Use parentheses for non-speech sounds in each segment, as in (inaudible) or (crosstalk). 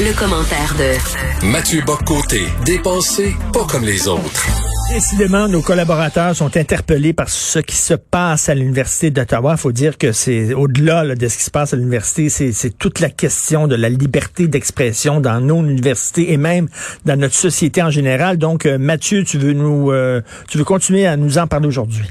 Le, commentaire de Mathieu Boccoté, dépensé pas comme les autres. Décidément, nos collaborateurs sont interpellés par ce qui se passe à l'Université d'Ottawa. Il faut dire que c'est au-delà de ce qui se passe à l'université, c'est toute la question de la liberté d'expression dans nos universités et même dans notre société en général. Donc, euh, Mathieu, tu veux nous, euh, tu veux continuer à nous en parler aujourd'hui?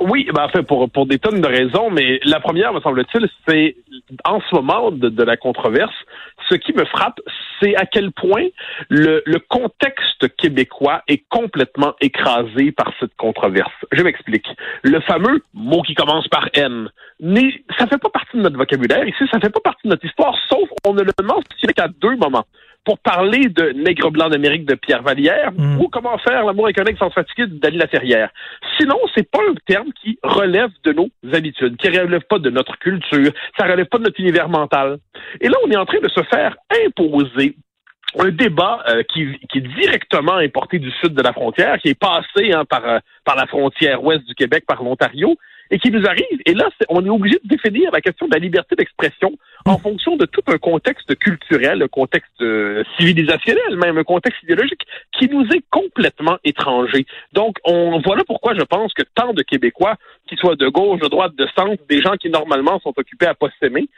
Oui, ben en pour, pour des tonnes de raisons, mais la première, me semble-t-il, c'est en ce moment de, la controverse, ce qui me frappe, c'est à quel point le, le contexte québécois est complètement écrasé par cette controverse. Je m'explique. Le fameux mot qui commence par N, ça fait pas partie de notre vocabulaire ici, ça fait pas partie de notre histoire, sauf on ne le mentionne qu'à deux moments pour parler de Nègre blanc d'Amérique de Pierre Vallière mm. ou comment faire l'amour économique sans fatiguer d'Ali Laferrière. Sinon, c'est pas un terme qui relève de nos habitudes, qui relève pas de notre culture, ça relève pas de notre univers mental. Et là, on est en train de se faire imposer un débat euh, qui, qui, est directement importé du sud de la frontière, qui est passé hein, par, euh, par la frontière ouest du Québec, par l'Ontario, et qui nous arrive. Et là, on est obligé de définir la question de la liberté d'expression en mm. fonction de tout un contexte culturel, un contexte euh, civilisationnel, même un contexte idéologique qui nous est complètement étranger. Donc, on voilà pourquoi je pense que tant de Québécois, qu'ils soient de gauche, de droite, de centre, des gens qui normalement sont occupés à pas s'aimer,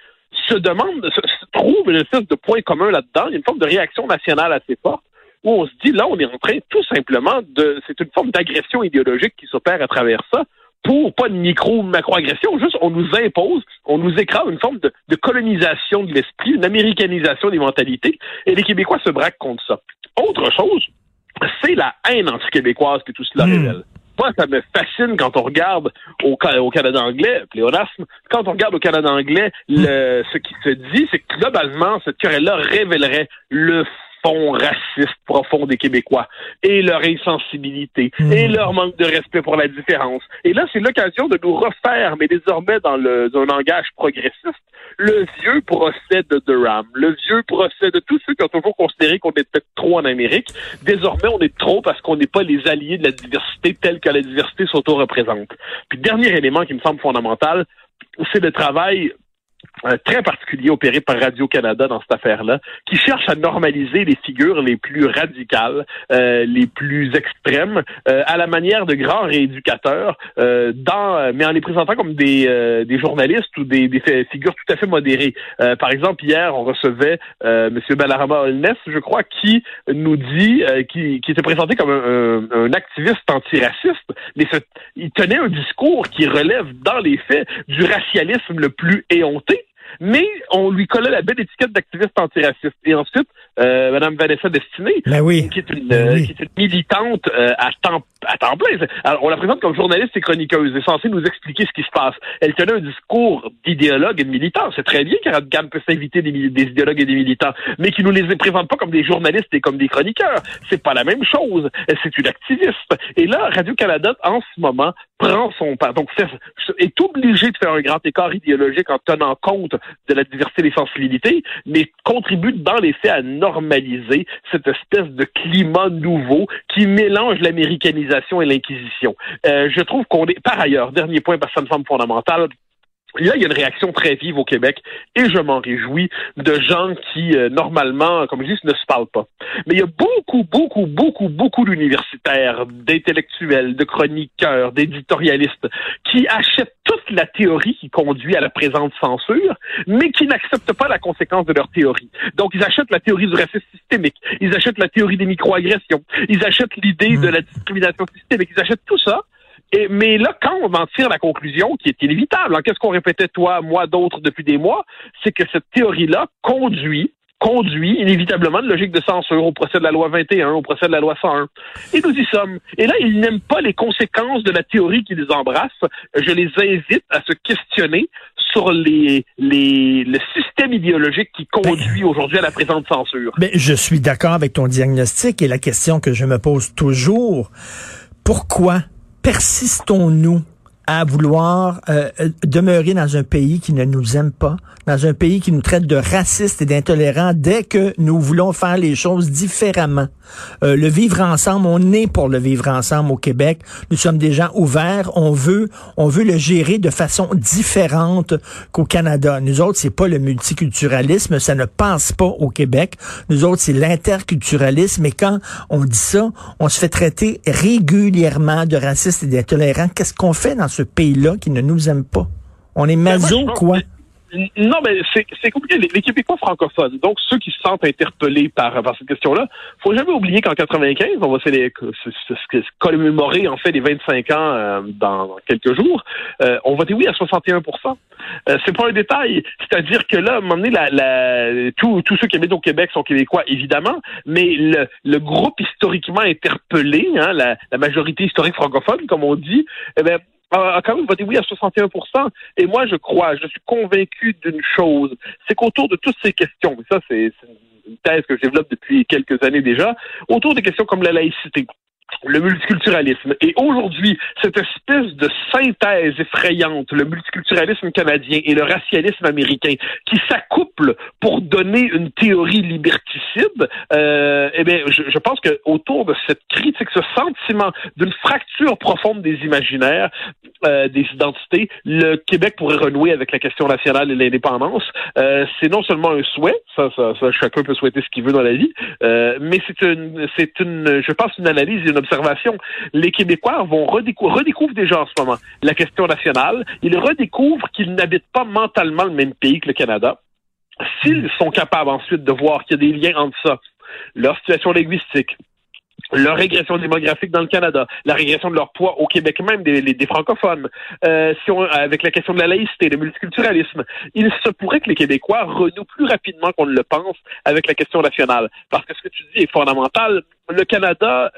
se demandent, se, trouvent une espèce de point commun là-dedans, une forme de réaction nationale assez forte où on se dit là, on est en train tout simplement de, c'est une forme d'agression idéologique qui s'opère à travers ça pour pas de micro macro-agression, juste on nous impose, on nous écrase une forme de, colonisation de l'esprit, une américanisation des mentalités, et les Québécois se braquent contre ça. Autre chose, c'est la haine anti-québécoise que tout cela hmm. révèle. Moi, ça me fascine quand on regarde au, au Canada anglais, pléonasme, quand on regarde au Canada anglais, le, ce qui se dit, c'est que globalement, cette querelle-là révélerait le fond raciste profond des Québécois et leur insensibilité hmm. et leur manque de respect pour la différence. Et là, c'est l'occasion de nous refaire, mais désormais dans, le, un langage progressiste, le vieux procès de Durham, le vieux procès de tous ceux qui ont toujours considéré qu'on était trop en Amérique. Désormais, on est trop parce qu'on n'est pas les alliés de la diversité telle que la diversité s'auto-représente. Puis dernier élément qui me semble fondamental, c'est le travail très particulier opéré par Radio-Canada dans cette affaire-là, qui cherche à normaliser les figures les plus radicales, euh, les plus extrêmes, euh, à la manière de grands rééducateurs, euh, dans, mais en les présentant comme des, des journalistes ou des, des, figures tout à fait modérées. par exemple, hier, on recevait M. Balarama Olness, je crois, qui nous dit, qui, qui était présenté comme un, un, activiste antiraciste, mais il tenait un discours qui relève dans les faits du racialisme le plus éhonté mais on lui collait la belle étiquette d'activiste antiraciste. Et ensuite, euh, Mme Vanessa Destinée, ben oui. qui, est une, ben euh, qui est une militante euh, à, temps, à temps plein. Alors, on la présente comme journaliste et chroniqueuse, est censée nous expliquer ce qui se passe. Elle tenait un discours d'idéologue et de militant. C'est très bien qu'Aradgan peut s'inviter des, des, idéologues et des militants, mais qui nous les présente pas comme des journalistes et comme des chroniqueurs. C'est pas la même chose. C'est une activiste. Et là, Radio-Canada, en ce moment, prend son part. Donc, est obligé de faire un grand écart idéologique en tenant compte de la diversité des sensibilités, mais contribue dans les faits à normaliser cette espèce de climat nouveau qui mélange l'américanisation et l'inquisition. Euh, je trouve qu'on est, par ailleurs, dernier point, parce que ça me semble fondamental, Là, il y a une réaction très vive au Québec et je m'en réjouis de gens qui, euh, normalement, comme je dis, ne se parlent pas. Mais il y a beaucoup, beaucoup, beaucoup, beaucoup d'universitaires, d'intellectuels, de chroniqueurs, d'éditorialistes qui achètent toute la théorie qui conduit à la présente censure, mais qui n'acceptent pas la conséquence de leur théorie. Donc, ils achètent la théorie du racisme systémique, ils achètent la théorie des microagressions, ils achètent l'idée de la discrimination systémique, ils achètent tout ça et, mais là, quand on en tire la conclusion, qui est inévitable, hein, qu'est-ce qu'on répétait toi, moi, d'autres depuis des mois, c'est que cette théorie-là conduit conduit inévitablement une logique de censure au procès de la loi 21, au procès de la loi 101. Et nous y sommes. Et là, ils n'aiment pas les conséquences de la théorie qui les embrasse. Je les invite à se questionner sur les, les, le système idéologique qui conduit ben, aujourd'hui à la présente censure. Mais ben, je suis d'accord avec ton diagnostic et la question que je me pose toujours, pourquoi persistons-nous? À vouloir euh, demeurer dans un pays qui ne nous aime pas, dans un pays qui nous traite de racistes et d'intolérants dès que nous voulons faire les choses différemment. Euh, le vivre ensemble, on est pour le vivre ensemble au Québec. Nous sommes des gens ouverts. On veut, on veut le gérer de façon différente qu'au Canada. Nous autres, c'est pas le multiculturalisme, ça ne passe pas au Québec. Nous autres, c'est l'interculturalisme. Et quand on dit ça, on se fait traiter régulièrement de racistes et d'intolérants. Qu'est-ce qu'on fait dans ce pays-là qui ne nous aime pas? On est ben, maso, quoi? Non, mais c'est compliqué. Les, Québécois francophones, donc ceux qui se sentent interpellés par, par cette question-là, faut jamais oublier qu'en 95, on va se commémorer en fait les 25 ans euh, dans, quelques jours, euh, on votait oui à 61 euh, C'est pas un détail. C'est-à-dire que là, à un moment donné, la, la, tous ceux qui habitent au Québec sont québécois, évidemment, mais le, le groupe historiquement interpellé, hein, la, la majorité historique francophone, comme on dit, eh bien, a quand même voté oui à 61 Et moi, je crois, je suis convaincu d'une chose, c'est qu'autour de toutes ces questions, mais ça, c'est une thèse que je développe depuis quelques années déjà, autour des questions comme la laïcité, le multiculturalisme. Et aujourd'hui, cette espèce de synthèse effrayante, le multiculturalisme canadien et le racialisme américain, qui s'accouplent pour donner une théorie liberticide, euh, eh bien, je, je pense que autour de cette critique, ce sentiment d'une fracture profonde des imaginaires, euh, des identités, le Québec pourrait renouer avec la question nationale et l'indépendance. Euh, c'est non seulement un souhait, ça, ça, ça, chacun peut souhaiter ce qu'il veut dans la vie, euh, mais c'est une, c'est une, je pense, une analyse et une observation. Les Québécois vont redécouvrir, redécouvrent déjà en ce moment la question nationale. Ils redécouvrent qu'ils n'habitent pas mentalement le même pays que le Canada. S'ils sont capables ensuite de voir qu'il y a des liens entre ça, leur situation linguistique, leur régression démographique dans le Canada, la régression de leur poids au Québec même des, francophones, euh, si on, avec la question de la laïcité, le multiculturalisme, il se pourrait que les Québécois renouent plus rapidement qu'on ne le pense avec la question nationale. Parce que ce que tu dis est fondamental. Le Canada,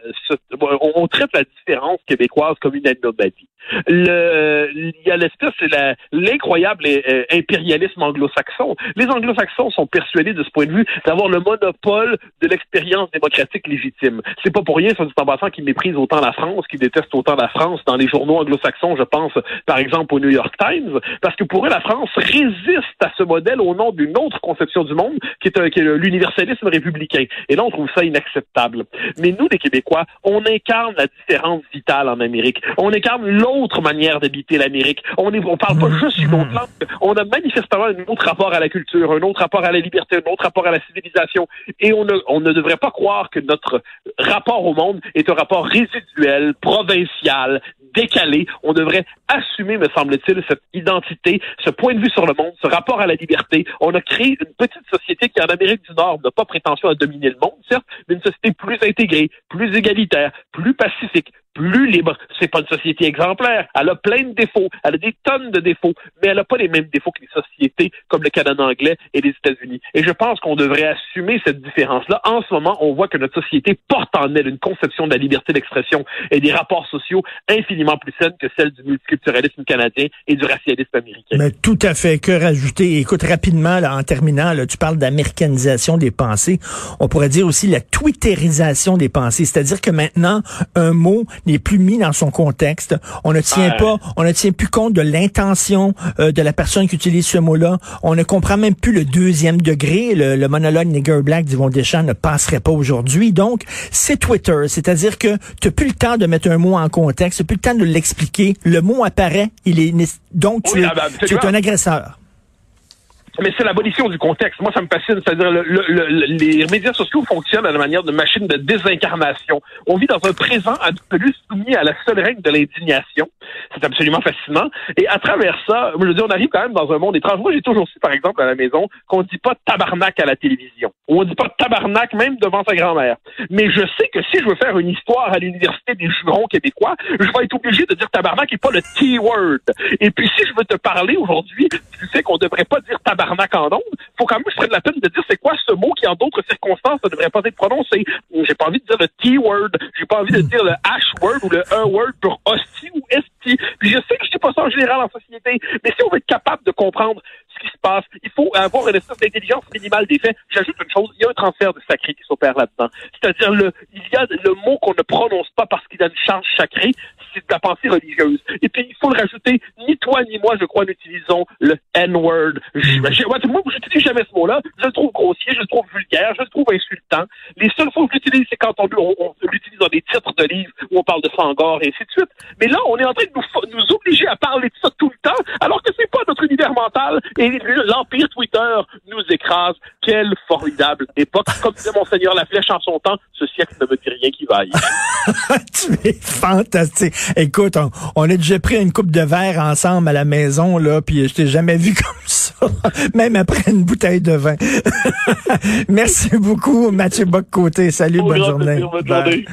on, traite la différence québécoise comme une anomalie. Le, il y a l'espèce, c'est l'incroyable euh, impérialisme anglo-saxon. Les anglo-saxons sont persuadés de ce point de vue d'avoir le monopole de l'expérience démocratique légitime. C'est pas pour rien, c'est en passant qu'ils méprisent autant la France, qu'ils détestent autant la France dans les journaux anglo-saxons, je pense, par exemple, au New York Times, parce que pour eux, la France résiste à ce modèle au nom d'une autre conception du monde, qui est l'universalisme républicain. Et là, on trouve ça inacceptable. Mais nous, les Québécois, on incarne la différence vitale en Amérique. On incarne l'autre manière d'habiter l'Amérique. On est, on parle pas juste d'une autre langue. On a manifestement un autre rapport à la culture, un autre rapport à la liberté, un autre rapport à la civilisation. Et on ne, on ne devrait pas croire que notre rapport au monde est un rapport résiduel, provincial, décalé. On devrait assumer, me semble-t-il, cette identité, ce point de vue sur le monde, ce rapport à la liberté. On a créé une petite société qui, en Amérique du Nord, n'a pas prétention à dominer le monde, certes, mais une société plus intégrée, plus égalitaire, plus pacifique, plus libre. C'est pas une société exemplaire. Elle a plein de défauts. Elle a des tonnes de défauts, mais elle n'a pas les mêmes défauts que les sociétés comme le Canada anglais et les États-Unis. Et je pense qu'on devrait assumer cette différence-là. En ce moment, on voit que notre société porte en elle une conception de la liberté d'expression et des rapports sociaux infiniment plus saines que celle du multiculturalisme canadien et du racialisme américain. Mais tout à fait. Que rajouter? Écoute, rapidement, là, en terminant, là, tu parles d'américanisation des pensées. On pourrait dire aussi la twitterisation des pensées. C'est-à-dire que maintenant, un mot n'est plus mis dans son contexte. On ne tient pas, on ne tient plus compte de l'intention euh, de la personne qui utilise ce mot-là. On ne comprend même plus le deuxième degré. Le, monologue Nigger Black d'Yvon Deschamps ne passerait pas aujourd'hui. Donc, c'est Twitter. C'est-à-dire que tu n'as plus le temps de mettre un mot en contexte, tu n'as plus le temps de l'expliquer. Le mot apparaît, il est donc tu, ah ben, tu es un agresseur mais c'est l'abolition du contexte. Moi, ça me fascine. C'est-à-dire, le, le, les médias sociaux fonctionnent à la manière de machine de désincarnation. On vit dans un présent absolu soumis à la seule règle de l'indignation. C'est absolument fascinant. Et à travers ça, je veux dire, on arrive quand même dans un monde étrange. Moi, j'ai toujours su, par exemple, à la maison, qu'on dit pas tabarnak à la télévision. On dit pas tabarnak même devant sa grand-mère. Mais je sais que si je veux faire une histoire à l'Université des jurons québécois, je vais être obligé de dire tabarnak et pas le T-word. Et puis, si je veux te parler aujourd'hui tu sais qu'on devrait pas dire tabarnak tabarnak en faut quand même je prenne la peine de dire c'est quoi ce mot qui, en d'autres circonstances, ne devrait pas être prononcé. J'ai pas envie de dire le T-word, j'ai pas envie de dire le H-word ou le E-word pour hostie ou esti. Puis je sais que je dis pas ça en général en société, mais si on veut être capable de comprendre qui se passe. Il faut avoir une espèce d'intelligence minimale des faits. J'ajoute une chose, il y a un transfert de sacré qui s'opère là-dedans. C'est-à-dire, le, il y a le mot qu'on ne prononce pas parce qu'il a une charge sacrée, c'est de la pensée religieuse. Et puis, il faut le rajouter, ni toi ni moi, je crois, n'utilisons le N-word. Moi, je n'utilise jamais ce mot-là. Je le trouve grossier, je le trouve vulgaire, je le trouve insultant. Les seules fois où je l'utilise, c'est quand on, on, l'utilise dans des titres de livres où on parle de Fangor et ainsi de suite. Mais là, on est en train de nous, nous obliger à parler de ça tout le temps, alors que c'est pas notre univers mental et l'empire Twitter nous écrase. Quelle formidable époque. Comme disait Monseigneur Laflèche en son temps, ce siècle ne me dit rien qui vaille. (laughs) tu es fantastique. Écoute, on, a déjà pris une coupe de verre ensemble à la maison, là, puis je t'ai jamais vu (laughs) comme ça, même après une bouteille de vin. (laughs) Merci beaucoup, Mathieu Bock-Côté. Salut, bonne journée. bonne journée.